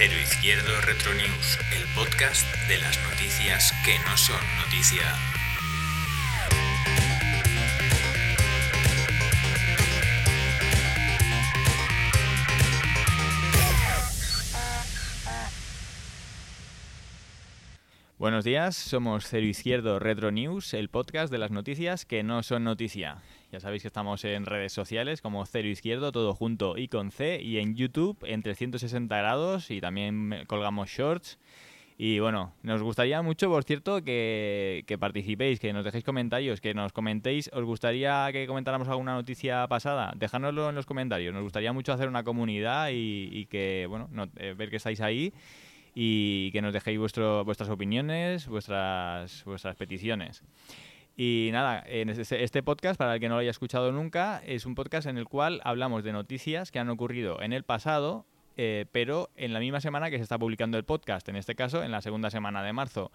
Cero Izquierdo Retro News, el podcast de las noticias que no son noticia. Buenos días, somos Cero Izquierdo Retro News, el podcast de las noticias que no son noticia. Ya sabéis que estamos en redes sociales como Cero Izquierdo, todo junto y con C, y en YouTube en 360 grados y también colgamos shorts. Y bueno, nos gustaría mucho, por cierto, que, que participéis, que nos dejéis comentarios, que nos comentéis. ¿Os gustaría que comentáramos alguna noticia pasada? Dejárnoslo en los comentarios. Nos gustaría mucho hacer una comunidad y, y que, bueno, no- eh, ver que estáis ahí y que nos dejéis vuestro, vuestras opiniones, vuestras, vuestras peticiones. Y nada, en este, este podcast, para el que no lo haya escuchado nunca, es un podcast en el cual hablamos de noticias que han ocurrido en el pasado, eh, pero en la misma semana que se está publicando el podcast, en este caso en la segunda semana de marzo.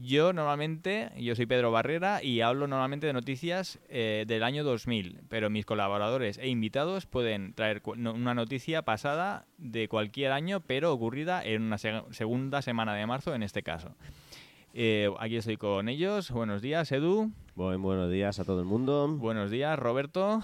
Yo normalmente, yo soy Pedro Barrera y hablo normalmente de noticias eh, del año 2000, pero mis colaboradores e invitados pueden traer una noticia pasada de cualquier año, pero ocurrida en una seg- segunda semana de marzo en este caso. Eh, aquí estoy con ellos. Buenos días, Edu. Buen buenos días a todo el mundo. Buenos días, Roberto.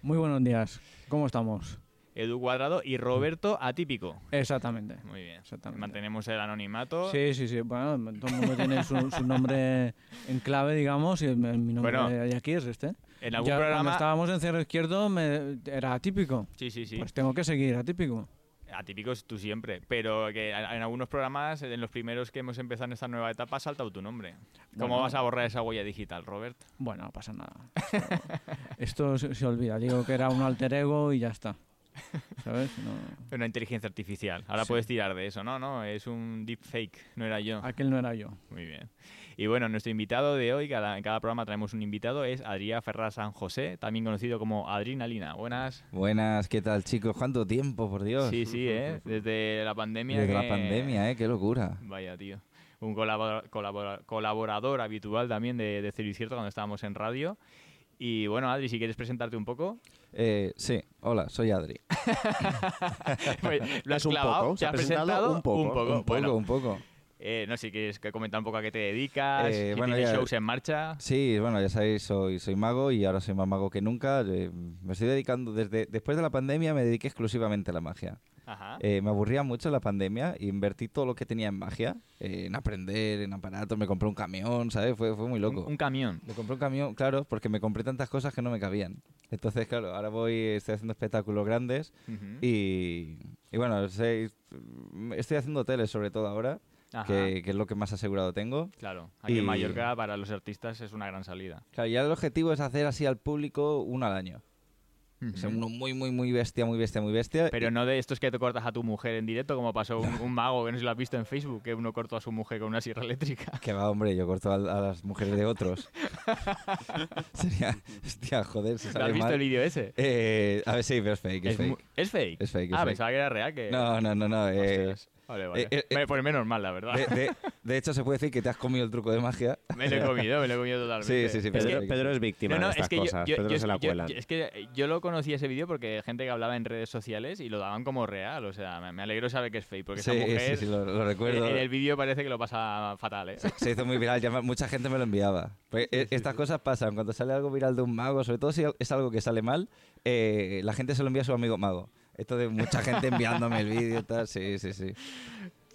Muy buenos días. ¿Cómo estamos? Edu Cuadrado y Roberto Atípico. Exactamente. Muy bien. Exactamente. Mantenemos el anonimato. Sí, sí, sí. Bueno, todo el mundo tiene su, su nombre en clave, digamos, y mi mi nombre Bueno, de aquí es este. En algún Ya Cuando programa. estábamos en Cerro Izquierdo me- era atípico. Sí, sí, sí. Pues tengo que seguir atípico. Atípico es tú siempre, pero que en algunos programas, en los primeros que hemos empezado en esta nueva etapa, ha saltado tu nombre. ¿Cómo Bueno. vas a borrar esa huella digital, Robert? Bueno, no pasa nada. Esto, Esto se, se olvida. Digo que era un alter ego y ya está. ¿Sabes? No, Una inteligencia artificial. Ahora Sí. puedes tirar de eso. No, no, es un deepfake, no era yo. aquel no era yo. Muy bien. Y bueno, nuestro invitado de hoy, cada, en cada programa traemos un invitado, es Adrián Ferraz San José, también conocido como Adrenalina. Buenas. Buenas, ¿qué tal chicos? ¿Cuánto tiempo, por Dios? Sí, sí, ¿eh? Desde la pandemia. Desde la pandemia, ¿eh? Qué locura. Vaya, tío. Un colabora- colabora- colaborador habitual también de, de Cero y Cierto cuando estábamos en radio. Y bueno, Adri, si quieres presentarte un poco. Eh, sí, hola, soy Adri. Lo has Es un clavado, poco, ¿te se ha has presentado presentado? un poco. Un poco, un poco, bueno. un poco. Eh, no sé si quieres comentar un poco a qué te dedicas, Eh, si bueno, tienes ya- shows en marcha. Sí, bueno, ya sabéis, soy, soy mago y ahora soy más mago que nunca. Eh, me estoy dedicando, desde después de la pandemia me dediqué exclusivamente a la magia. Ajá. Eh, me aburría mucho la pandemia y invertí todo lo que tenía en magia, eh, en aprender, en aparatos, me compré un camión, ¿sabes? Fue, fue muy loco. un, un camión. Me compré un camión, claro, porque me compré tantas cosas que no me cabían. Entonces, claro, ahora voy, estoy haciendo espectáculos grandes y, y bueno, estoy haciendo hoteles sobre todo ahora. Que, que es lo que más asegurado tengo. Claro, aquí en Mallorca para los artistas es una gran salida. Claro, ya el objetivo es hacer así al público uno al año. O sea, Ujú. uno muy, muy, muy bestia, muy bestia, muy bestia. Pero no de estos que te cortas a tu mujer en directo, como pasó un, un mago que no sé si lo has visto en Facebook, que uno cortó a su mujer con una sierra eléctrica. Que va, hombre, yo corto a, a las mujeres de otros. Sería, hostia, joder, si ¿Lo sale has visto mal. el vídeo ese? Eh, a ver, sí, pero es fake, es, Es, fake. ¿es fake. Es fake, es ah, fake. pensaba que era real. Que... No, no, no, no. eh. Vale, vale. eh, eh, Me- pues menos mal, la verdad. de, de- de hecho, se puede decir que te has comido el truco de magia. Me lo he comido, me lo he comido totalmente. Sí, sí, sí, Es Pedro, que- Pedro es víctima No, no, de es estas que yo- cosas. yo, Pedro yo- se la yo- cuelan. es que yo lo conocí ese vídeo porque gente que hablaba en redes sociales y lo daban como real. O sea, me, me alegro saber que es fake, porque sí, esa mujer sí, sí, lo, lo recuerdo. en el vídeo parece que lo pasa fatal, ¿eh? Se hizo muy viral, ya mucha gente me lo enviaba. Pues, eh, estas cosas pasan, cuando sale algo viral de un mago, sobre todo si es algo que sale mal, eh, la gente se lo envía a su amigo mago. Esto de mucha gente enviándome el vídeo y tal, sí, sí, sí.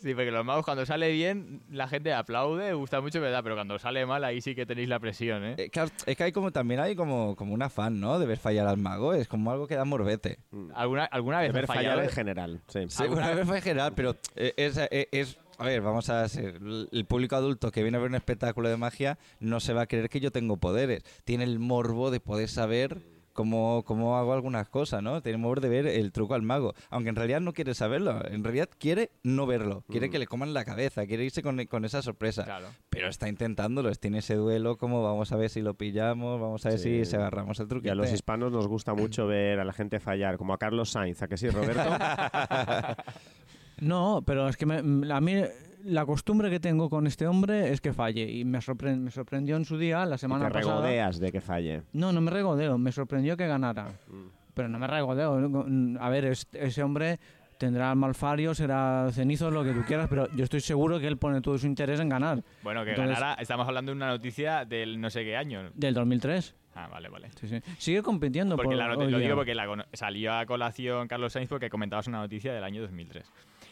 Sí, porque los magos cuando sale bien, la gente aplaude, gusta mucho, ¿verdad? Pero cuando sale mal, ahí sí que tenéis la presión, ¿eh? Eh, claro, es que hay como también hay como, como un afán, ¿no? De ver fallar al mago, es como algo que da morbete. ¿Alguna, alguna vez De ver fallar fallado? en general. Sí. Sí, una vez fue en general, pero eh, es, eh, es- A ver, vamos a ser. El público adulto que viene a ver un espectáculo de magia no se va a creer que yo tengo poderes. Tiene el morbo de poder saber cómo, cómo hago algunas cosas, ¿no? Tenemos de ver el truco al mago. Aunque en realidad no quiere saberlo. En realidad quiere no verlo. Quiere Mm. que le coman la cabeza. Quiere irse con, con esa sorpresa. Claro. Pero está intentándolo. Tiene ese duelo como vamos a ver si lo pillamos, vamos a ver Sí. si se agarramos el Y truquete. a los hispanos nos gusta mucho ver a la gente fallar, como a Carlos Sainz, ¿a que sí, Roberto? No, pero es que me- a mí la costumbre que tengo con este hombre es que falle. Y me, sorpre- me sorprendió en su día, la Y semana te pasada. regodeas de que falle. No, no me regodeo, me sorprendió que ganara. Pero no me regodeo. A ver, es- ese hombre tendrá malfario, será cenizo, lo que tú quieras, pero yo estoy seguro que él pone todo su interés en ganar. Bueno, que Entonces- ganara, estamos hablando de una noticia del no sé qué año. Del 2003. Ah, vale, vale. Sí, sí. Sigue compitiendo. Porque por la lo digo porque la salió a colación Carlos Sainz porque comentabas una noticia del año 2003.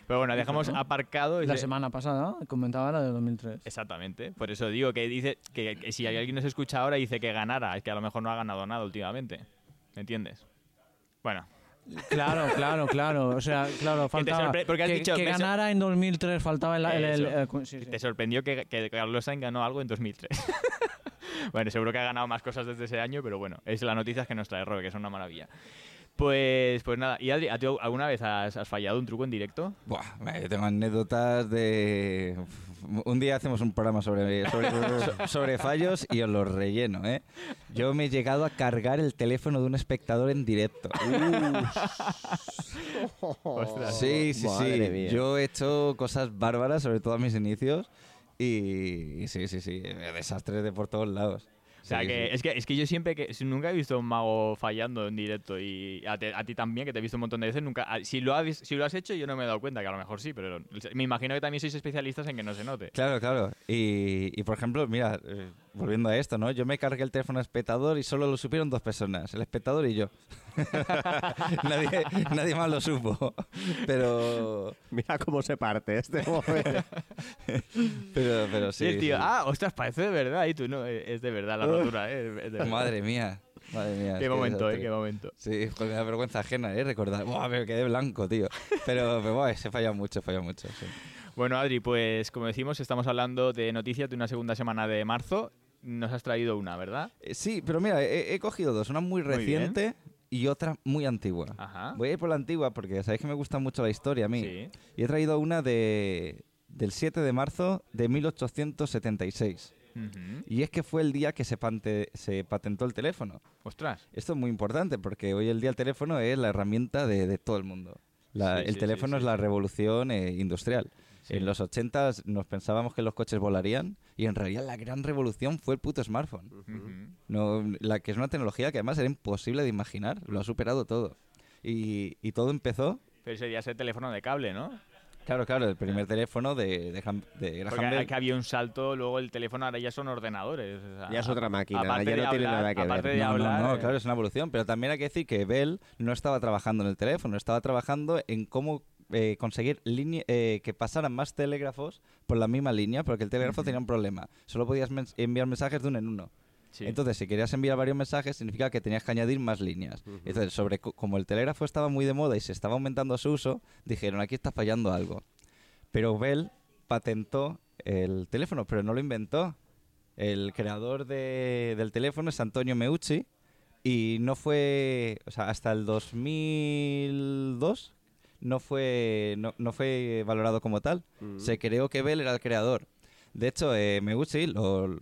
Pero bueno, dejamos Claro. aparcado... La semana pasada comentaba la de 2003. Exactamente. Por eso digo que dice que, que si alguien nos escucha ahora dice que ganara, es que a lo mejor no ha ganado nada últimamente. ¿Me entiendes? Bueno, Claro, claro, claro. O sea, claro, faltaba porque has que, dicho, que ganara en 2003, faltaba el... el- el- Eso. el- cu- sí, sí. te sorprendió que, que Carlos Sainz ganó algo en 2003. bueno, seguro que ha ganado más cosas desde ese año, pero bueno, es las noticias que nos trae Robe, que son una maravilla. Pues, pues nada, y Adri, ¿a ti alguna vez has, has fallado un truco en directo? Buah, yo tengo anécdotas de... Un día hacemos un programa sobre, sobre, so- sobre fallos y os los relleno, ¿eh? Yo me he llegado a cargar el teléfono de un espectador en directo. Ostras. Sí, sí, Madre sí. mía. Yo he hecho cosas bárbaras, sobre todo a mis inicios. Y, y sí, sí, sí. Desastres de por todos lados. O sea, Sí, que, sí. Es, que es que yo siempre que nunca he visto a un mago fallando en directo y a, te- a ti también, que te he visto un montón de veces, nunca a- si lo, has, si lo has hecho yo no me he dado cuenta, que a lo mejor sí, pero me imagino que también sois especialistas en que no se note. Claro, claro. Y, y, por ejemplo, mira, eh, volviendo a esto, ¿no? Yo me cargué el teléfono espectador y solo lo supieron dos personas, el espectador y yo. nadie, nadie más lo supo. Pero, Mira cómo se parte este momento. pero, pero Sí, tío, sí. ah, ostras, parece de verdad, y tú no, es de verdad la rotura, eh, es de verdad. Madre mía. Madre mía. Qué momento, eh, qué momento. Sí, me da vergüenza ajena, ¿eh? Recordar. Buah, me quedé blanco, tío. Pero, pero buah, se falla mucho, falla mucho, sí. Bueno, Adri, pues como decimos, estamos hablando de noticias de una segunda semana de marzo. Nos has traído una, ¿verdad? Eh, Sí, pero mira, he, he cogido dos. Una muy Muy reciente y otra muy antigua. Ajá. Voy a ir por la antigua porque sabéis que me gusta mucho la historia a mí. Sí. Y he traído una de, del 7 de marzo de 1876. Ujú. Y es que fue el día que se, pante- se patentó el teléfono. Ostras. Esto es muy importante porque hoy el día el teléfono es la herramienta de, de todo el mundo. La- Sí, el sí, teléfono es la revolución eh, industrial. Sí. En los 80 nos pensábamos que los coches volarían y en realidad la gran revolución fue el puto smartphone. No, la que es una tecnología que además era imposible de imaginar, lo ha superado todo. Y, y todo empezó, Pero sería ese teléfono de cable, ¿no? claro, claro, el primer teléfono de, de, Ham- de Graham Porque Bell. que había un salto, luego el teléfono ahora ya son ordenadores. o sea, Ya es otra máquina, aparte ya de no tiene hablar- nada que ver. aparte de No, no, hablar, no, eh, claro, es una evolución, pero también hay que decir que Bell no estaba trabajando en el teléfono, estaba trabajando en cómo eh, conseguir eh, que pasaran más telégrafos por la misma línea, porque el telégrafo tenía un problema. Solo podías enviar mensajes de uno en uno. sí. Entonces, si querías enviar varios mensajes, significa que tenías que añadir más líneas. Entonces, sobre co- como el telégrafo estaba muy de moda y se estaba aumentando su uso, dijeron, aquí está fallando algo. Pero Bell patentó el teléfono, pero no lo inventó. El creador de- del teléfono es Antonio Meucci y no fue, o sea, hasta el 2002 no fue, no, no fue valorado como tal. Se creó que Bell era el creador. De hecho, eh, Meucci lo,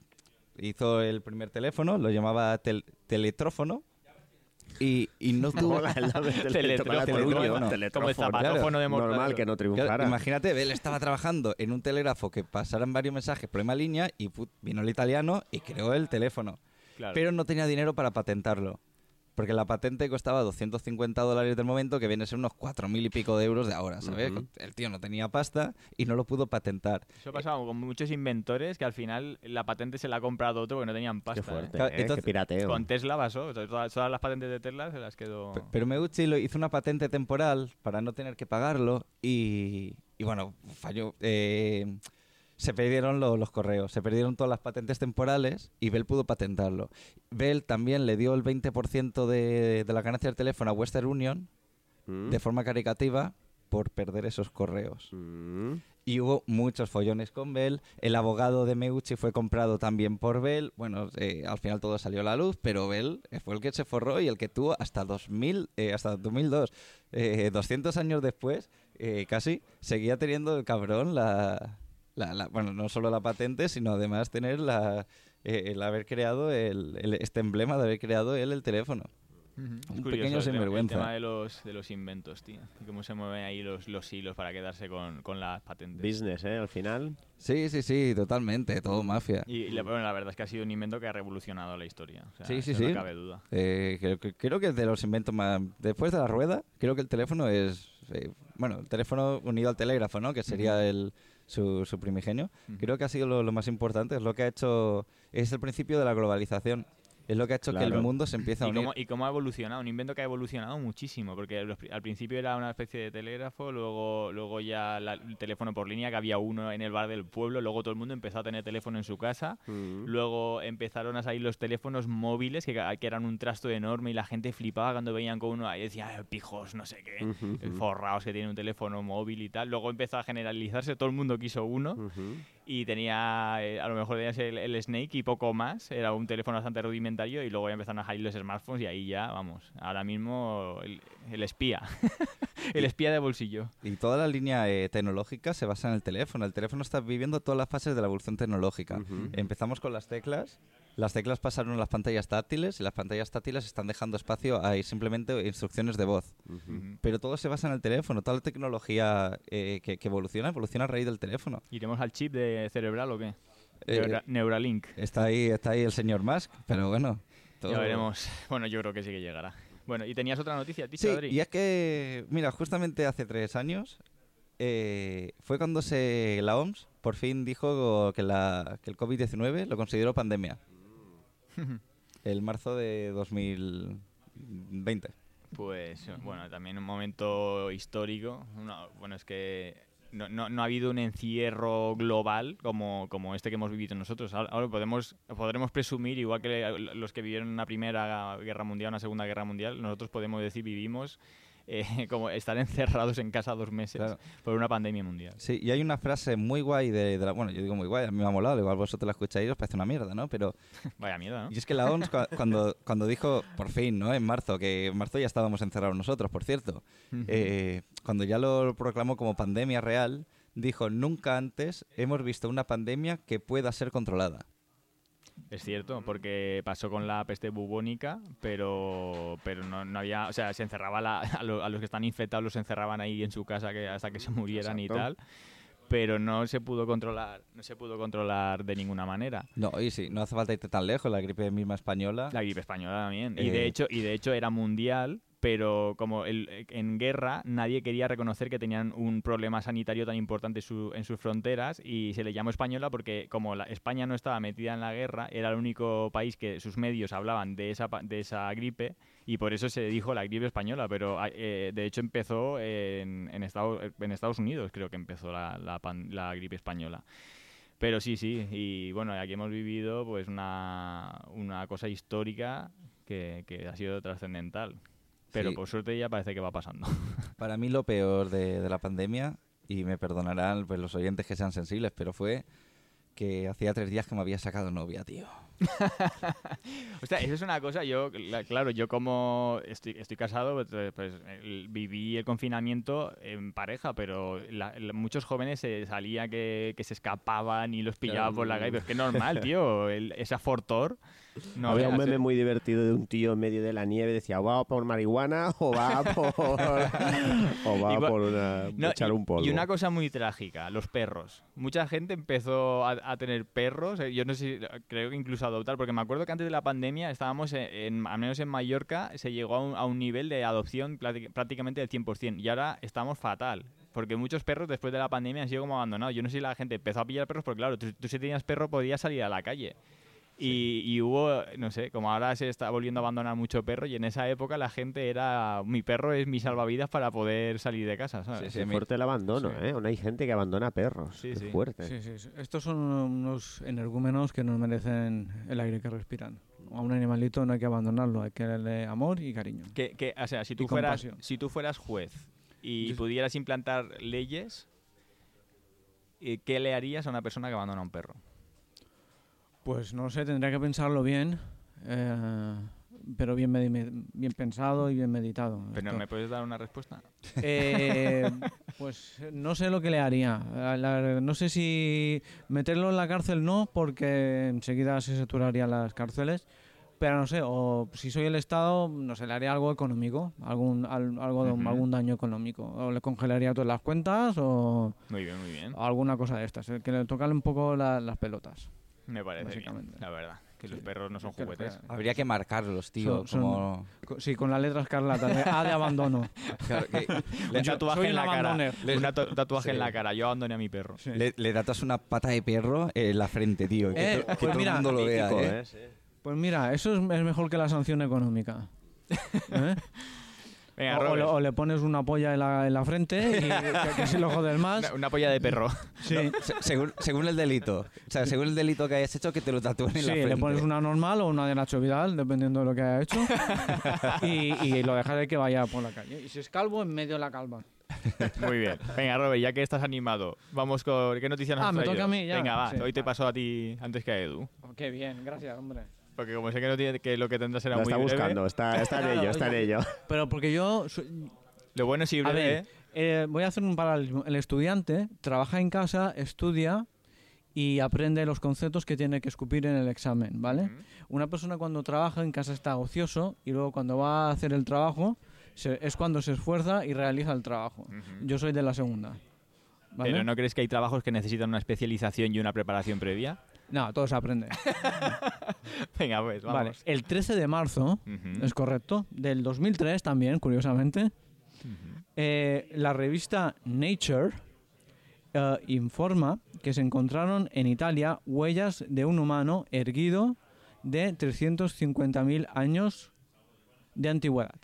hizo el primer teléfono, lo llamaba tel- teletrófono y, y no tuvo... Como el zapatófono de Normal Mortadelo. que no Claro, triunfara. imagínate, Bell estaba trabajando en un telégrafo que pasaran varios mensajes por una línea y put, vino el italiano y creó el teléfono. Claro. Pero no tenía dinero para patentarlo. Porque la patente costaba 250 dólares del momento, que viene a ser unos 4.000 y pico de euros de ahora, ¿sabes? Ujú. El tío no tenía pasta y no lo pudo patentar. Eso ha pasado con muchos inventores que al final la patente se la ha comprado otro porque no tenían pasta. Qué fuerte, ¿eh? Eh, entonces- qué pirateo. Con Tesla pasó. todas, todas las patentes de Tesla se las quedó. Pe- Pero Meucci lo hizo una patente temporal para no tener que pagarlo y, y bueno, falló. Eh, se perdieron lo- los correos, se perdieron todas las patentes temporales y Bell pudo patentarlo. Bell también le dio el 20% de, de la ganancia del teléfono a Western Union Mm. de forma caricativa por perder esos correos. Mm. Y hubo muchos follones con Bell. El abogado de Meucci fue comprado también por Bell. Bueno, eh, al final todo salió a la luz, pero Bell fue el que se forró y el que tuvo hasta 2000, eh, hasta 2002, eh, 200 años después, eh, casi, seguía teniendo el cabrón la, la- la- bueno, no solo la patente, sino además tener la, eh, el haber creado el, el- este emblema de haber creado él el teléfono. Es Un curioso pequeño sinvergüenza. El tema de los, de los inventos, tío. Y cómo se mueven ahí los, los hilos para quedarse con, con las patentes. Business, ¿eh? Al final. Sí, sí, sí, totalmente, todo mafia. Y, y la, bueno, la verdad es que ha sido un invento que ha revolucionado la historia. O sea, Sí, sí, sí. No cabe duda. Eh, creo, que, creo que es de los inventos más... Después de la rueda, creo que el teléfono es... eh, bueno, el teléfono unido al telégrafo, ¿no? Que sería el, su, su primigenio. Creo que ha sido lo, lo más importante. Es lo que ha hecho... Es el principio de la globalización. Es lo que ha hecho que el mundo se empiece a ¿Y unir. cómo, y cómo ha evolucionado, un invento que ha evolucionado muchísimo, porque los al principio era una especie de telégrafo, luego, luego ya la- el teléfono por línea, que había uno en el bar del pueblo, luego todo el mundo empezó a tener teléfono en su casa, luego empezaron a salir los teléfonos móviles, que, que eran un trasto enorme y la gente flipaba cuando veían con uno ahí, decía, "Ay, pijos, no sé qué, Ujú, eh, ujú. forraos que tienen un teléfono móvil y tal, luego empezó a generalizarse, todo el mundo quiso uno. Y tenía, eh, a lo mejor tenías el, el Snake y poco más, era un teléfono bastante rudimentario y luego ya empezaron a salir los smartphones y ahí ya, vamos, ahora mismo el, el espía, el espía de bolsillo. Y toda la línea eh, tecnológica se basa en el teléfono. El teléfono está viviendo todas las fases de la evolución tecnológica. Ujú. Empezamos con las teclas. Las teclas pasaron a las pantallas táctiles y las pantallas táctiles están dejando espacio a simplemente instrucciones de voz. Ujú. Pero todo se basa en el teléfono. Toda la tecnología eh, que, que evoluciona, evoluciona a raíz del teléfono. ¿Iremos al chip de cerebral o qué? Eh, Neura- Neuralink. Está ahí, está ahí el señor Musk, pero bueno. todo- Ya veremos. Bueno, yo creo que sí que llegará. Bueno, ¿y tenías otra noticia, tío, Sí, Adri? y es que, mira, justamente hace tres años eh, fue cuando se la OMS por fin dijo que, la, que el COVID-19 lo consideró pandemia. El marzo de 2020. Pues bueno, también un momento histórico. Una- bueno, es que no, no, no ha habido un encierro global como, como este que hemos vivido nosotros. Ahora podemos, podremos presumir, igual que los que vivieron una primera guerra mundial, una segunda guerra mundial, nosotros podemos decir vivimos eh, como estar encerrados en casa dos meses Claro. por una pandemia mundial. Sí, y hay una frase muy guay de, de la... Bueno, yo digo muy guay, a mí me ha molado, igual vosotros la escucháis y os parece una mierda, ¿no? Pero Vaya mierda, ¿no? Y es que la OMS cua- cuando, cuando dijo, por fin, ¿no? En marzo, que en marzo ya estábamos encerrados nosotros, por cierto, eh, cuando ya lo proclamó como pandemia real, dijo, nunca antes hemos visto una pandemia que pueda ser controlada. Es cierto, porque pasó con la peste bubónica, pero pero no, no había, o sea, se encerraba la- a, lo- a los que están infectados los encerraban ahí en su casa que hasta que se murieran y tal, pero no se pudo controlar, no se pudo controlar de ninguna manera. No, y sí, no hace falta irte tan lejos, la gripe misma española. La gripe española también. Y de Eh. hecho, y de hecho era mundial, pero como el- en guerra nadie quería reconocer que tenían un problema sanitario tan importante en sus fronteras y se le llamó española porque como España no estaba metida en la guerra, era el único país que sus medios hablaban de esa, gripe y por eso se dijo la gripe española, pero ah, eh, de hecho empezó en, Estados, Unidos, creo que empezó la, gripe española. Pero sí, sí, y bueno, aquí hemos vivido pues una, una cosa histórica que, que ha sido trascendental. Pero Sí. por suerte ya parece que va pasando. Para mí lo peor de, de la pandemia, y me perdonarán pues, los oyentes que sean sensibles, pero fue que hacía tres días que me había sacado novia, tío. o sea, eso es una cosa, yo, la- claro, yo como estoy, estoy casado, pues, pues, el- viví el confinamiento en pareja, pero la- la- muchos jóvenes se salía que, que se escapaban y los pillaban por la calle, pero es que normal, tío, el- ese afortor. No Había un meme muy divertido de un tío en medio de la nieve. Decía, ¿va por marihuana o va por, o va por una, No, echar un polvo? y una cosa muy trágica, los perros. Mucha gente empezó a, a tener perros, eh, yo no sé, creo que incluso a adoptar, porque me acuerdo que antes de la pandemia estábamos, en, en- al menos en Mallorca, se llegó a un, a un nivel de adopción prácti- prácticamente del 100%, y ahora estamos fatal. Porque muchos perros después de la pandemia han sido como abandonados. Yo no sé si la gente empezó a pillar perros, porque claro, tú, tú si tenías perro podías salir a la calle. Y, y hubo, no sé, como ahora se está volviendo a abandonar mucho perro y en esa época la gente era, mi perro es mi salvavidas para poder salir de casa, ¿sabes? Sí, sí. Mi- fuerte el abandono, Sí. ¿eh? Aún hay gente que abandona perros. Sí, Qué sí. fuerte. Sí, sí, sí. Estos son unos energúmenos que no merecen el aire que respiran. A un animalito no hay que abandonarlo, hay que darle amor y cariño. Que, que, o sea, si tú, Y fueras, compasión. si tú fueras juez y Yo- pudieras implantar leyes, eh, ¿qué le harías a una persona que abandona a un perro? Pues no sé, tendría que pensarlo bien, eh, pero bien, bien pensado y bien meditado. Pero Esto- ¿me puedes dar una respuesta? Eh, pues no sé lo que le haría. La- no sé si meterlo en la cárcel no, porque enseguida se saturarían las cárceles. Pero no sé, o si soy el Estado, no sé, le haría algo económico, algún, al- algo, de- algún daño económico. O le congelaría todas las cuentas o, Muy bien, muy bien. o alguna cosa de estas. eh, Que le tocan un poco la- las pelotas. Me parece bien, la verdad. Que los perros no son juguetes. Habría que marcarlos, tío. Son- son- como... Co- Sí, con la letra escarlata, de A de abandono. Claro, que Un tatuaje soy en la cara. abandoner. Un tatu- tatuaje en Sí. la cara. Yo abandoné a mi perro. le, le datas una pata de perro en la frente, tío. Que, Eh, to- que pues todo mira, el mundo lo vea, Mítico, ¿eh? ¿eh? Sí. Pues mira, eso es, es mejor que la sanción económica. ¿Eh? Venga, o, o le, Robert. o le pones una polla en la, en la frente y que, que se lo más. Una, una polla de perro. Sí, Se- según, según el delito. O sea, según el delito que hayas hecho, que te lo tatúen en sí la frente. le pones una normal o una de Nacho Vidal, dependiendo de lo que haya hecho. y, y lo dejas de que vaya por la calle. Y si es calvo, en medio de la calva. Muy bien. Venga, Robert, ya que estás animado, vamos con... ¿Qué noticias nos Ah, has me toca a mí ya. Venga, va. Sí, hoy te vale. paso a ti antes que a Edu. Oh, qué bien, gracias, hombre. Porque como sé que, no tiene, que lo que tendrás será Lo muy está breve, buscando, está, está en ello, está en ello. Pero porque yo soy- Lo bueno es ir A breve, ver, ¿eh? eh, voy a hacer un paralelismo. El estudiante trabaja en casa, estudia y aprende los conceptos que tiene que escupir en el examen, ¿vale? Una persona cuando trabaja en casa está ocioso y luego cuando va a hacer el trabajo se- es cuando se esfuerza y realiza el trabajo. Yo soy de la segunda. ¿vale? Pero ¿no crees que hay trabajos que necesitan una especialización y una preparación previa? No, todo se aprende. Venga, pues, vamos. vale. El 13 de marzo, es correcto, del 2003 también, curiosamente. Eh, la revista Nature eh, informa que se encontraron en Italia huellas de un humano erguido de 350.000 años de antigüedad.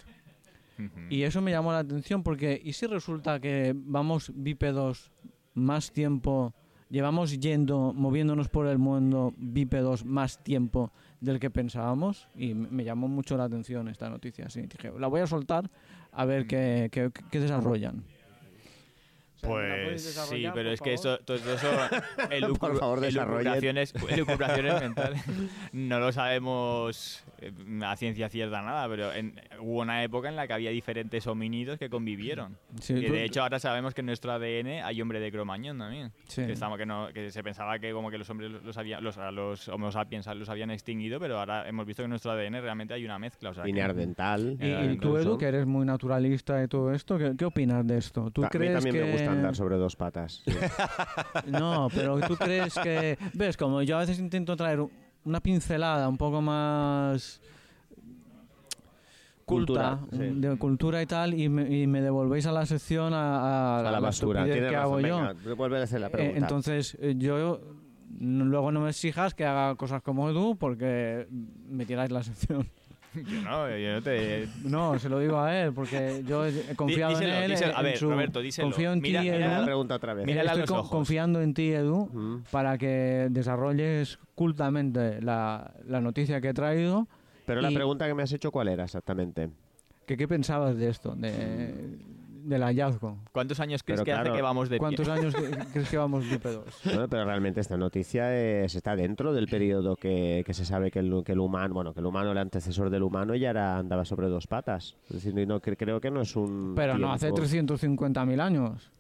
Y eso me llamó la atención porque ¿y si resulta que vamos bípedos más tiempo, llevamos yendo, moviéndonos por el mundo bípedos más tiempo del que pensábamos? Y me llamó mucho la atención esta noticia. Así dije, la voy a soltar a ver qué, qué- qué desarrollan. O sea, ¿me la podéis Pues sí, pero es que favor? eso, todo eso Por favor, elucubraciones, elucubraciones mentales. No lo sabemos eh, a ciencia cierta nada, pero en- hubo una época en la que había diferentes homínidos que convivieron. Sí, y tú- de hecho ahora sabemos que en nuestro ADN hay hombre de Cromañón también. Sí. Que, estamos, que, no, que se pensaba que como que los hombres los, había, los, a los Homo sapiens los habían extinguido, pero ahora hemos visto que en nuestro ADN realmente hay una mezcla. O sea, que- Linear dental. Y, y tú. Edu, que eres muy naturalista y todo esto, ¿qué, qué opinas de esto? ¿Tú a mí crees también que... me gusta andar sobre dos patas. sí. No, pero tú crees que... Ves, como yo a veces intento traer una pincelada un poco más... Culta, Cultura, sí. de cultura y tal, y me, y me devolvéis a la sección a, a- A la basura. que razón. hago yo. Venga, vuelve a hacer la Eh, entonces, eh, yo luego no me exijas que haga cosas como tú porque me tiráis la sección. Yo no, yo no te... No, se lo digo a él porque yo he confiado díselo, en él. díselo. A en ver, su- Roberto, díselo. Confío en Mira- ti, mira Edu. la pregunta otra vez. Mira- Estoy con- confiando en ti, Edu, Mm. para que desarrolles cultamente la, la noticia que he traído. Pero la pregunta que me has hecho, ¿cuál era exactamente? Que, ¿Qué pensabas de esto, de, del hallazgo? ¿Cuántos años crees Pero que hace claro, que vamos de pie? ¿Cuántos años crees que vamos bípedos? Bueno, pero realmente esta noticia es- está dentro del periodo que, que se sabe que el, que el humano, bueno, que el humano, el antecesor del humano, ya era, andaba sobre dos patas. Es decir, no, cre- creo que no es un. Pero no hace tiempo- 350.000 años.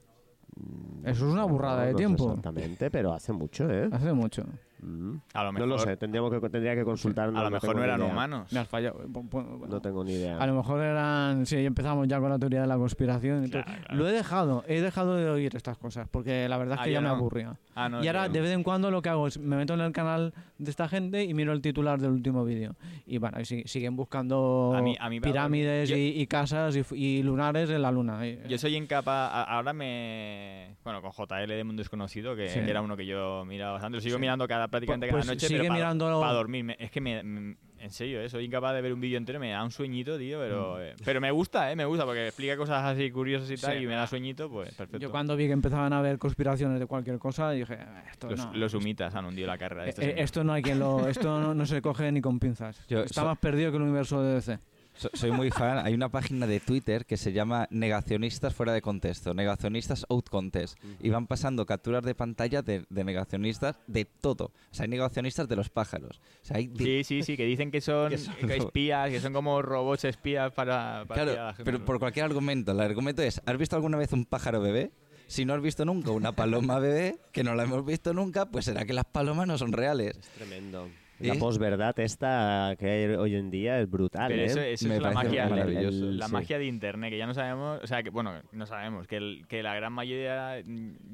Eso es una burrada no, de no tiempo. Exactamente, pero hace mucho, ¿eh? Hace mucho. Mm. A lo No mejor, lo sé, tendríamos que, tendría que consultar. a lo mejor no eran humanos. Me has fallado. Pu- bueno. No tengo ni idea. A lo mejor eran. Sí, empezamos ya con la teoría de la conspiración. Claro, claro. Lo he dejado, he dejado de oír estas cosas porque la verdad es Ah, que ya ya me no. aburría. Ah, no, y ahora, de vez en cuando, lo que hago es me meto en el canal de esta gente y miro el titular del último vídeo. Y bueno, y si- siguen buscando A mí- a mí me pirámides yo- y, y casas y, y lunares en la luna. Y- Yo soy incapaz. Ahora me. Bueno, con JL de Mundo Desconocido, que Sí. era uno que yo miraba bastante. Lo sigo Sí. mirando cada, prácticamente Pues cada noche. sigue pero para, mirándolo- para dormir. Me- es que me. me- En serio, ¿eh? soy incapaz de ver un vídeo entero. Me da un sueñito, tío. Pero, Mm. eh, pero me gusta, ¿eh? Me gusta porque explica cosas así curiosas y tal. Sí, y me da sueñito, pues perfecto. Yo cuando vi que empezaban a haber conspiraciones de cualquier cosa, dije, "Eh, esto los, no. los humitas han hundido la carrera de este Eh, esto no hay quien lo, esto no, no se coge ni con pinzas. Yo Está so- más perdido que el universo de DC. So- soy muy fan. Hay una página de Twitter que se llama Negacionistas fuera de contexto, Negacionistas out contest. Y van pasando capturas de pantalla de, de negacionistas de todo. O sea, hay negacionistas de los pájaros. O sea, hay de- Sí, sí, sí, que dicen que son Que son- espías, que son como robots espías para... para Claro, pero por cualquier argumento. El argumento es, ¿has visto alguna vez un pájaro bebé? Si no has visto nunca una paloma bebé, que no la hemos visto nunca, pues será que las palomas no son reales. Es tremendo. La ¿Eh? posverdad esta que hay hoy en día es brutal, Pero ¿eh? eso, eso Me es la magia, maravilloso. la Sí. magia de internet, que ya no sabemos, o sea, que bueno, no sabemos, que, el- que la gran mayoría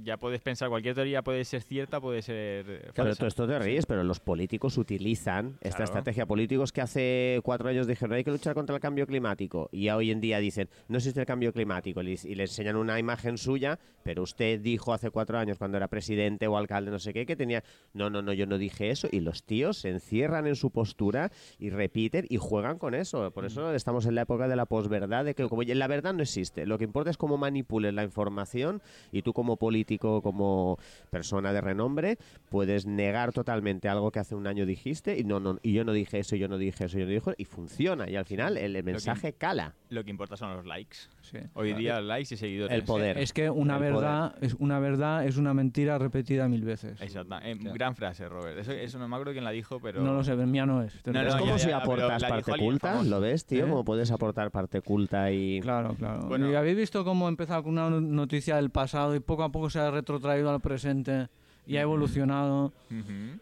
ya puedes pensar, cualquier teoría puede ser cierta, puede ser eh, Claro, falsa. todo esto te ríes, pero los políticos utilizan esta Claro. estrategia. Políticos que hace cuatro años dijeron hay que luchar contra el cambio climático y ya hoy en día dicen no existe el cambio climático y, le enseñan una imagen suya, pero usted dijo hace cuatro años cuando era presidente o alcalde no sé qué que tenía... No, no, no, yo no dije eso y los tíos se encierran en su postura y repiten y juegan con eso. Por eso estamos en la época de la posverdad, de que como la verdad no existe. Lo que importa es cómo manipules la información y tú como político, como persona de renombre, puedes negar totalmente algo que hace un año dijiste y no, no, y yo no dije eso, yo no dije eso, yo no dije y funciona y al final el, el mensaje cala. Lo que importa son los likes. Sí. Hoy día likes y seguidores. El poder. Es que una El verdad es una verdad es una mentira repetida mil veces. Exacto. Eh, Gran frase, Robert. Eso, eso no me acuerdo quién la dijo, pero... No lo sé, mía no es. No, es como ya, si ya, aportas parte culta, famoso. ¿lo ves, tío? ¿Eh? Como puedes aportar parte culta y... Claro, claro. Bueno. ¿Y habéis visto cómo empezado con una noticia del pasado y poco a poco se ha retrotraído al presente y ha evolucionado?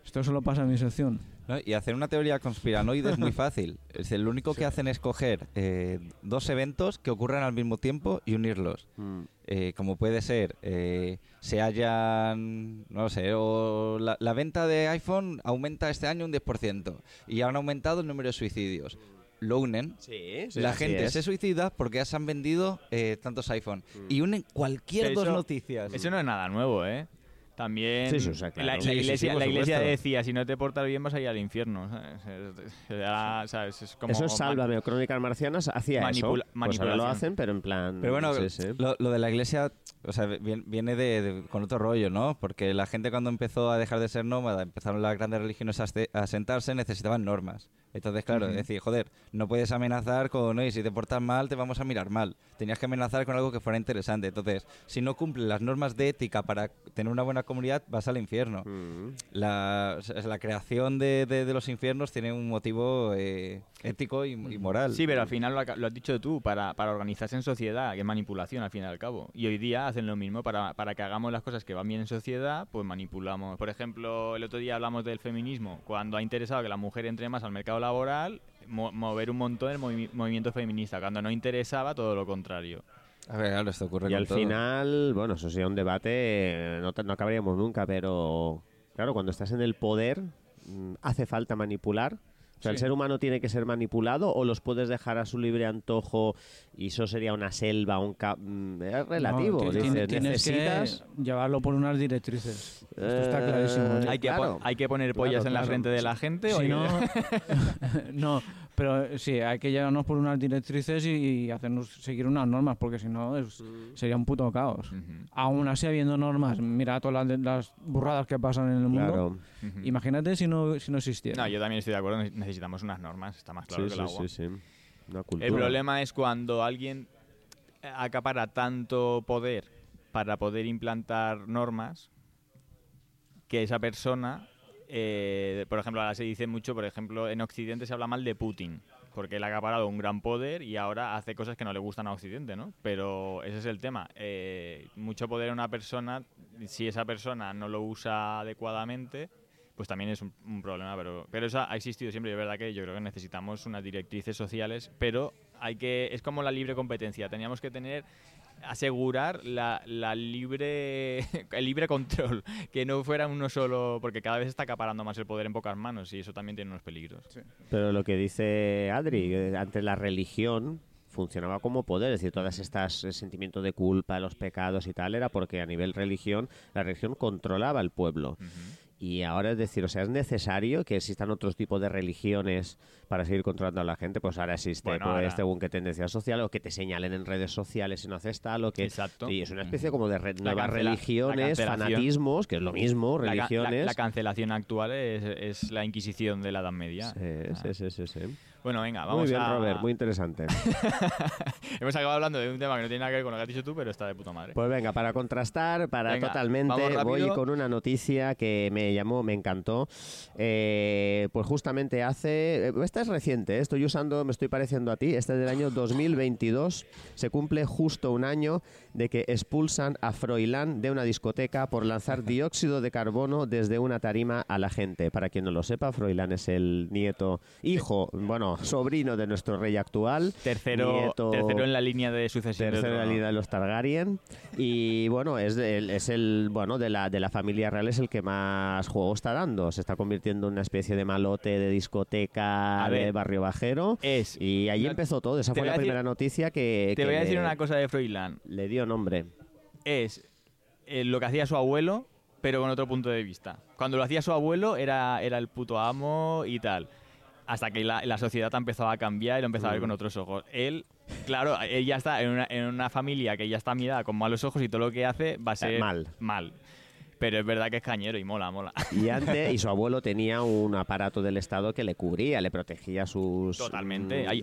Esto solo pasa en mi sección. ¿No? Y hacer una teoría conspiranoide es muy fácil. Es decir, lo único que hacen es coger eh, dos eventos que ocurran al mismo tiempo y unirlos. Mm. Eh, como puede ser, eh, se hayan, no sé, o la, la venta de iPhone aumenta este año un 10% y han aumentado el número de suicidios. Lo unen, Sí, la gente se suicida porque ya se han vendido eh, tantos iPhone y unen cualquier Pero dos eso- noticias. Eso no es nada nuevo, ¿eh? También Sí, o sea, claro. la, la Sí, sí, iglesia, sí, la iglesia decía, si no te portas bien vas a ir al infierno. ¿sabes? Era- ¿sabes? Es como Eso es Sálvame o Crónicas Marcianas hacía Manipula- eso. Pues ahora lo hacen, pero en plan... Pero bueno, sí, sí. Lo, lo de la iglesia, o sea, vi- viene de, de- con otro rollo, ¿no? Porque la gente cuando empezó a dejar de ser nómada, empezaron las grandes religiones a, a sentarse, necesitaban normas. Entonces, claro, es decir, joder, no puedes amenazar con, oye, si te portas mal, te vamos a mirar mal. Tenías que amenazar con algo que fuera interesante. Entonces, si no cumples las normas de ética para tener una buena comunidad, vas al infierno. Mm. La, la creación de, de- de los infiernos tiene un motivo eh, ético y, y moral. Sí, pero al final lo, lo has dicho tú, para, para organizarse en sociedad, que es manipulación al fin y al cabo. Y hoy día hacen lo mismo, para, para que hagamos las cosas que van bien en sociedad, pues manipulamos. Por ejemplo, el otro día hablamos del feminismo, cuando ha interesado que la mujer entre más al mercado laboral, mo- mover un montón el movi- movimiento feminista, cuando no interesaba, todo lo contrario. A ver, claro, esto ocurre Y con al todo. final, bueno, eso sería un debate, eh, no, te- no acabaríamos nunca, pero claro, cuando estás en el poder, mm, hace falta manipular. O sea, ¿el ser humano tiene que ser manipulado o los puedes dejar a su libre antojo y eso sería una selva, un ca- mm, Es relativo. No, dices, ti- tienes necesitas... que llevarlo por unas directrices. Esto está Eh, clarísimo. ¿eh? Hay que, claro. hay que poner pollas Claro, en la claro. frente de la gente o Si no, no, pero sí, hay que llevarnos por unas directrices y, y hacernos seguir unas normas, porque si no es- sería un puto caos. Ujú, Aún así, habiendo normas, mira todas las, las burradas que pasan en el mundo. Imagínate si no, si no existiera. No, yo también estoy de acuerdo, necesitamos unas normas, está más claro sí, que el sí, agua. sí, sí. Una cultura. El problema es cuando alguien acapara tanto poder para poder implantar normas que esa persona, eh, por ejemplo, ahora se dice mucho, por ejemplo, en Occidente se habla mal de Putin, porque él ha acaparado un gran poder y ahora hace cosas que no le gustan a Occidente, ¿no? Pero ese es el tema. eh, mucho poder en una persona, si esa persona no lo usa adecuadamente, pues también es un, un problema, pero, pero eso ha existido siempre. y Es verdad que yo creo que necesitamos unas directrices sociales, pero hay que es como la libre competencia. Teníamos que tener asegurar la, la libre el libre control, que no fuera uno solo, porque cada vez está acaparando más el poder en pocas manos y eso también tiene unos peligros. Pero lo que dice Adri, antes la religión funcionaba como poder, es decir, todas estas sentimientos de culpa, los pecados y tal, era porque a nivel religión, la religión controlaba al pueblo. Y ahora es decir, o sea, es necesario que existan otros tipos de religiones para seguir controlando a la gente, pues ahora existe, Bueno, pues, ahora- según qué tendencia social, o que te señalen en redes sociales si no haces tal, o que... Exacto. Y es una especie como de re- La nuevas cancela- religiones, fanatismos, que es lo mismo, La ca- la- religiones... La, cancelación actual es, es la Inquisición de la Edad Media. Sí, Ah. sí, sí, sí, sí. Bueno, venga, vamos Muy bien, a... Robert, muy interesante. Hemos acabado hablando de un tema que no tiene nada que ver con lo que has dicho tú, pero está de puta madre. Pues venga, para contrastar, para Venga, totalmente, voy con una noticia que me llamó, me encantó. Eh, pues justamente hace, eh, esta es reciente, eh, estoy usando, me estoy pareciendo a ti, esta es del año 2022, se cumple justo un año de que expulsan a Froilán de una discoteca por lanzar dióxido de carbono desde una tarima a la gente. Para quien no lo sepa, Froilán es el nieto, hijo, bueno, sobrino de nuestro rey actual. Tercero, nieto- tercero en la línea de sucesión. Tercero en la línea de los Targaryen. Y bueno, es, el, es el bueno de la, de la familia real, es el que más juego está dando. Se está convirtiendo en una especie de malote de discoteca de barrio bajero. Es. Y ahí no- empezó todo. Esa fue la decir- primera noticia que. Te que voy a decir una cosa de Froilán. Le dio nombre. Es eh, lo que hacía su abuelo, pero con otro punto de vista. Cuando lo hacía su abuelo era, era el puto amo y tal. Hasta que la, la sociedad empezaba a cambiar y lo empezaba a ver Mm. con otros ojos. Él, claro, él ya está en una, en una familia que ya está mirada con malos ojos y todo lo que hace va a ser mal. mal. Pero es verdad que es cañero y mola, mola. Y antes, y su abuelo tenía un aparato del Estado que le cubría, le protegía sus Totalmente. mm, Hay,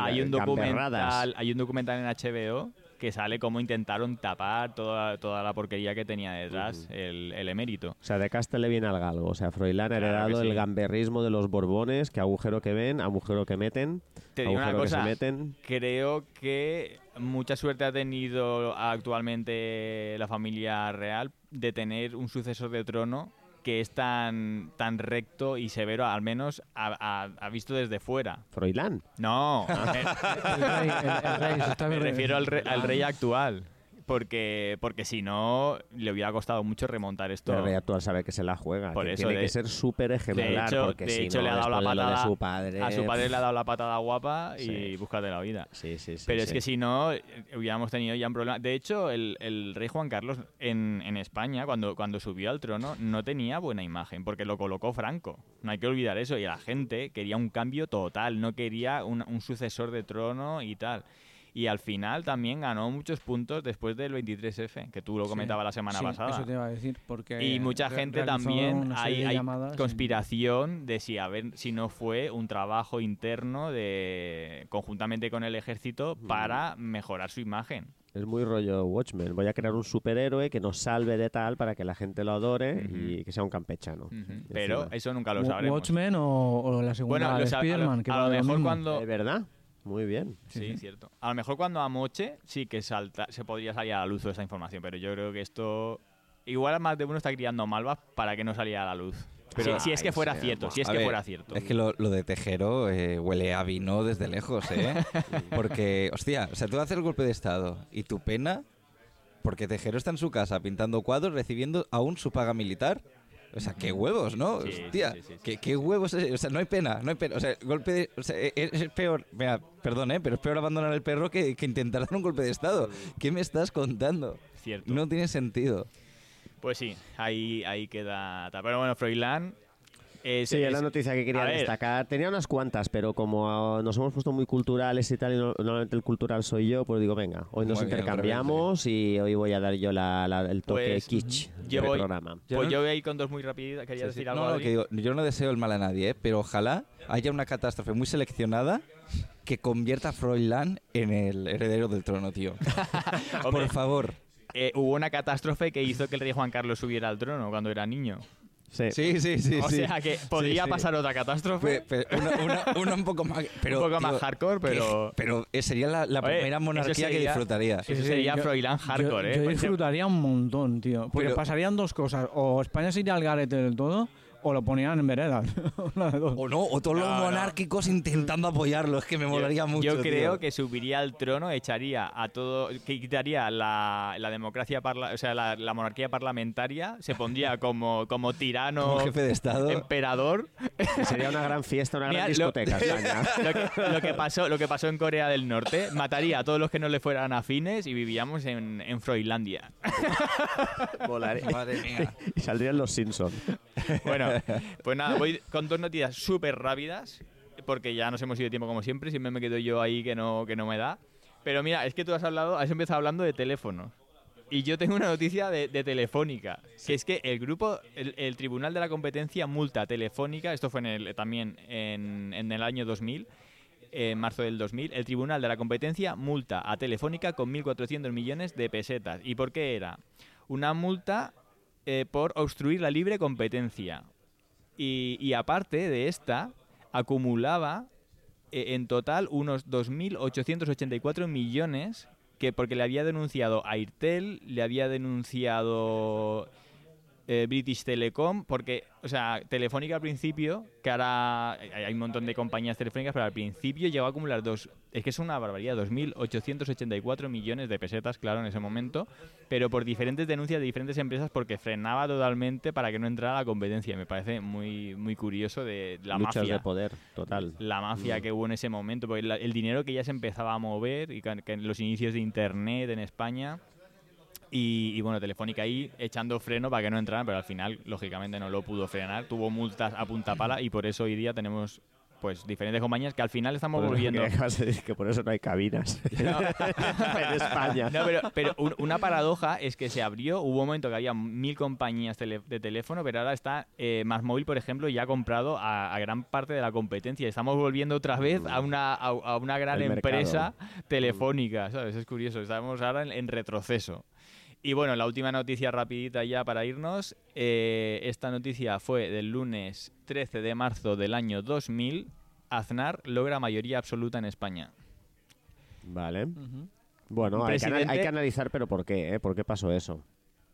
hay un documental, hay un documental en HBO que sale cómo intentaron tapar toda, toda la porquería que tenía detrás el, el emérito. O sea, de casta le viene al galgo. O sea, Froilán ha Claro heredado sí. el gamberrismo de los borbones, que agujero que ven, agujero que meten, Te digo una agujero que se cosa, meten. creo que mucha suerte ha tenido actualmente la familia real de tener un sucesor de trono que es tan, tan recto y severo, al menos ha, ha- ha visto desde fuera. Froilán. No, El rey, el- el rey, se está me re- refiero al, re- al rey actual. Porque, porque si no, le hubiera costado mucho remontar esto. El rey actual sabe que se la juega. Por que eso, tiene de- que ser súper De ejemplar. hecho, porque de si hecho no, le ha dado la de de patada su padre. a su padre le ha dado la patada guapa y Sí. búscate la vida. Sí, sí, sí. Pero es que si no, hubiéramos tenido ya un problema. De hecho, el, el rey Juan Carlos en, en España, cuando, cuando subió al trono, no tenía buena imagen, porque lo colocó Franco. No hay que olvidar eso. Y la gente quería un cambio total, no quería un, un sucesor de trono y tal. Y al final también ganó muchos puntos después del 23F, que tú lo Sí, comentabas la semana sí, pasada. Eso te iba a decir, porque Y mucha gente también hay, llamadas conspiración de si a ver si no fue un trabajo interno de conjuntamente con el ejército para mejorar su imagen. Es muy rollo Watchmen. Voy a crear un superhéroe que nos salve de tal para que la gente lo adore y que sea un campechano. Pero eso nunca lo sabremos. Watchmen o, o la segunda Bueno, de lo sa- a lo, Spider-Man, a lo mejor mismo. cuando ¿De verdad? Muy bien. Sí, cierto. A lo mejor cuando a Moche sí que salta, se podría salir a la luz toda esa información, pero yo creo que esto igual más de uno está criando malvas para que no saliera a la luz. Pero- si, si es que fuera cierto, si es que ver, fuera cierto. Es que lo, lo de Tejero eh, huele a vino desde lejos, ¿eh? Porque, hostia, o sea, tú haces el golpe de Estado y tu pena, porque Tejero está en su casa pintando cuadros, recibiendo aún su paga militar. O sea, qué huevos, ¿no? Sí, Hostia, sí, sí, sí. ¿qué, qué huevos. O sea, no hay pena, no hay pena. O sea, el golpe de. O sea, e- es, es peor. Mira, perdón, ¿eh? Pero es peor abandonar el perro que, que intentar dar un golpe de Estado. ¿Qué me estás contando? Cierto. No tiene sentido. Pues sí, ahí, ahí queda. Pero bueno, Froilán. Es, Sí, es la noticia que quería ver, destacar. Tenía unas cuantas, pero como ah, nos hemos puesto muy culturales y tal, y no- normalmente el cultural soy yo, pues digo, venga, hoy nos Muy bien, intercambiamos y hoy voy a dar yo la- la- el toque Pues, kitsch yo del voy- programa. Pues yo voy a ir con dos muy rápidas. Quería Sí, sí. decir algo. No, que digo, yo no deseo el mal a nadie, ¿eh? pero ojalá haya una catástrofe muy seleccionada que convierta a Froilán en el heredero del trono, tío. Por favor. eh, hubo una catástrofe que hizo que el rey Juan Carlos subiera al trono cuando era niño. Sí. Sí, sí, sí. o sí. sea que podría sí. pasar otra catástrofe. Pe- pe- una, una- una un poco más, pero, Un poco más tío, hardcore, que- pero- pero eh, sería la, la Oye, primera monarquía que disfrutaría. Eso sería yo- Froilán hardcore, yo, ¿eh? Yo disfrutaría un montón, tío. Porque Pero- pasarían dos cosas. O España se iría al garete del todo, o lo ponían en veredas. O no, o todos No, los no. monárquicos intentando apoyarlo. Es que me molaría yo, mucho. Yo creo tío. que subiría al trono, echaría a todo, que quitaría la, la democracia, parla- o sea, la, la monarquía parlamentaria, se pondría como, como tirano, Como jefe de Estado. emperador. Sería una gran fiesta, una Mira, gran discoteca. Lo que, lo que pasó, lo que pasó en Corea del Norte, mataría a todos los que no le fueran afines y vivíamos en, en Froilandia. Volaría. Madre mía. Y saldrían los Simpsons. Bueno, pues nada, voy con dos noticias súper rápidas, porque ya nos hemos ido de tiempo como siempre, siempre me quedo yo ahí que no, que no me da. Pero mira, es que tú has hablado, has empezado hablando de teléfonos. Y yo tengo una noticia de, Telefónica, que es que el grupo, el, Tribunal de la Competencia multa a Telefónica, esto fue en el, también en, en el año 2000, en marzo del 2000, el Tribunal de la Competencia multa a Telefónica con 1.400 millones de pesetas. ¿Y por qué era? Una multa eh, por obstruir la libre competencia. Y, y aparte de esta, acumulaba eh, en total unos 2.884 millones que porque le había denunciado a Airtel, le había denunciado eh, British Telecom, porque, o sea, Telefónica al principio, que ahora hay un montón de compañías telefónicas, pero al principio llegó a acumular dos, es que es una barbaridad, 2.884 millones de pesetas, claro, en ese momento, pero por diferentes denuncias de diferentes empresas porque frenaba totalmente para que no entrara la competencia. Me parece muy, muy curioso de la Luchas mafia de poder, total. la mafia que hubo en ese momento, porque el dinero que ya se empezaba a mover y que, que en los inicios de Internet en España. Y, y bueno, Telefónica ahí echando freno para que no entraran, pero al final, lógicamente, no lo pudo frenar. Tuvo multas a punta pala y por eso hoy día tenemos pues diferentes compañías que al final estamos Por volviendo. que decir que por eso no hay cabinas No. en España. No, pero, pero un- una paradoja es que se abrió, hubo un momento que había mil compañías tele- de teléfono, pero ahora está eh, Más Móvil, por ejemplo, ya ha comprado a, a gran parte de la competencia. Estamos volviendo otra vez a una, a, a una gran El mercado. empresa telefónica, ¿sabes? Es curioso, estamos ahora en, en retroceso. Y bueno, la última noticia rapidita ya para irnos. eh, esta noticia fue del lunes 13 de marzo del año 2000. Aznar logra mayoría absoluta en España. Vale. Bueno, hay que, hay que analizar, pero ¿por qué? eh? ¿Por qué pasó eso?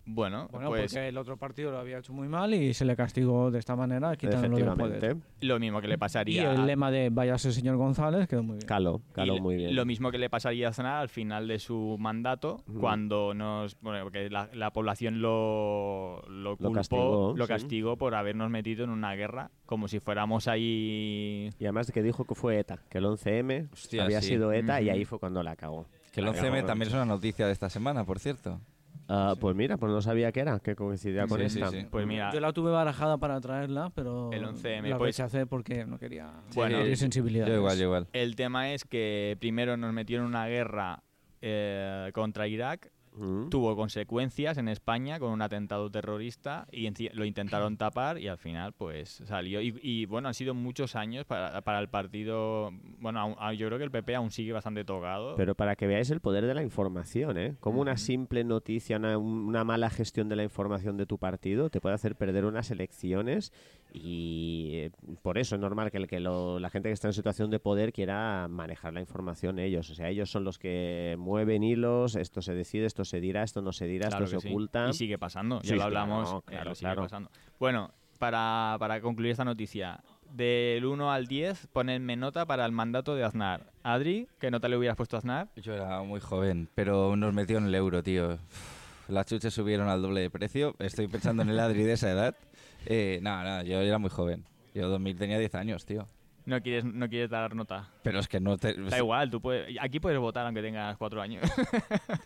Bueno, Bueno, pues porque el otro partido lo había hecho muy mal y se le castigó de esta manera, quitándolo del poder. Lo mismo que le Y pasaría el lema de váyase señor González quedó muy bien. Caló, caló Y muy bien. Lo mismo que le pasaría a Aznar al final de su mandato, Ujú. cuando nos. Bueno, porque la, la población lo, lo culpó, castigó, lo sí. castigó por habernos metido en una guerra, como si fuéramos ahí. Y además que dijo que fue ETA, que el 11M Hostia, había sí. sido ETA y Ujú. ahí fue cuando la cagó. Que el La 11M cagó. también es una noticia de esta semana, por cierto. Ah, Pues mira, pues no sabía que era, que coincidía con Sí, esta. sí. Pues mira, Yo la tuve barajada para traerla, pero El 11M, la pues- rechacé porque no quería Bueno. Yo igual, yo igual. el tema es que primero nos metieron en una guerra eh, contra Irak. Mm. Tuvo consecuencias en España con un atentado terrorista y lo intentaron tapar y al final pues salió. Y, y, bueno, han sido muchos años para, para el partido. Bueno, aún- aún- yo creo que el PP aún sigue bastante tocado. Pero para que veáis el poder de la información, ¿eh? Como una simple noticia, una, una mala gestión de la información de tu partido te puede hacer perder unas elecciones y eh, por eso es normal que, el, que lo- la gente que está en situación de poder quiera manejar la información ellos. O sea, ellos son los que mueven hilos, esto se decide, esto se dirá, esto no se dirá, Claro esto se sí. oculta. Y sigue pasando, ya Sí, lo claro, hablamos, eh, claro, lo sigue claro. pasando. Bueno, para, para concluir esta noticia, del 1 al 10, ponedme nota para el mandato de Aznar. Adri, ¿qué nota le hubieras puesto a Aznar? Yo era muy joven, pero nos metió en el euro, tío. Las chuches subieron al doble de precio. Estoy pensando en el Adri de esa edad. Eh, nada, nada, yo era muy joven. Yo 2000 tenía 10 años, tío. No quieres, no quieres dar nota. Pero es que no te... Da igual, tú puedes, aquí puedes votar aunque tengas cuatro años.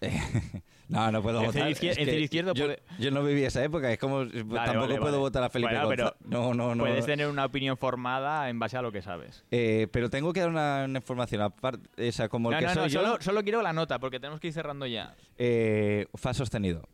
no, no puedo votar. izquier- Es que izquierdo yo, puede- yo no viví esa época, es como... tampoco vale, puedo vale. votar a Felipe Bueno, pero. No, no, no. Puedes tener una opinión formada en base a lo que sabes. Eh, pero tengo que dar una, una información aparte, esa como el que no, soy no, yo, solo, solo quiero la nota porque tenemos que ir cerrando ya. eh, fa sostenido.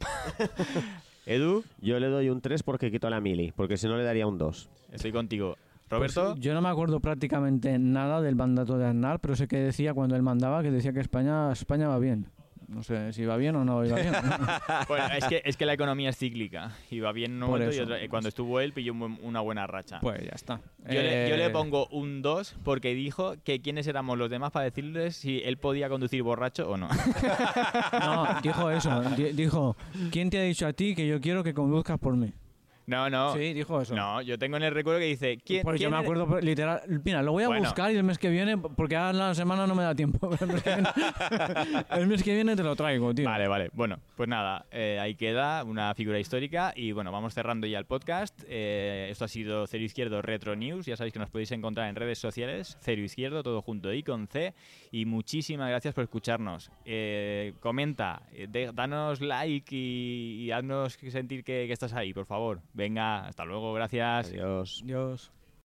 Edu, Yo le doy un 3 porque quito la mili, porque si no le daría un 2. estoy contigo. Pues Roberto, yo no me acuerdo prácticamente nada del mandato de Aznar, pero sé que decía cuando él mandaba que decía que España, España va bien. No sé si va bien o no iba bien. Bueno, es, que, es que la economía es cíclica. Y va bien en un Por momento y eso. otra- y cuando estuvo él pilló una buena racha. pues ya está. Yo, le, yo le Eh, pongo un 2 porque dijo que quiénes éramos los demás para decirles si él podía conducir borracho o no. No, dijo eso. di- dijo, ¿quién te ha dicho a ti que yo quiero que conduzcas por mí? No, no. Sí, dijo eso. No, yo tengo en el recuerdo que dice. ¿quién, Pues yo me acuerdo literal. Mira, lo voy a Bueno. buscar y el mes que viene, porque ahora la semana no me da tiempo. El mes que viene, el mes que viene te lo traigo, tío. Vale, vale. Bueno, pues nada, eh, ahí queda una figura histórica y bueno, vamos cerrando ya el podcast. Eh, esto ha sido Cero Izquierdo Retro News. Ya sabéis que nos podéis encontrar en redes sociales, Cero Izquierdo, todo junto y con C. Y muchísimas gracias por escucharnos. Eh, comenta, eh, de- danos like y, y haznos sentir que, que estás ahí, por favor. Venga, hasta luego, gracias. Adiós. Dios.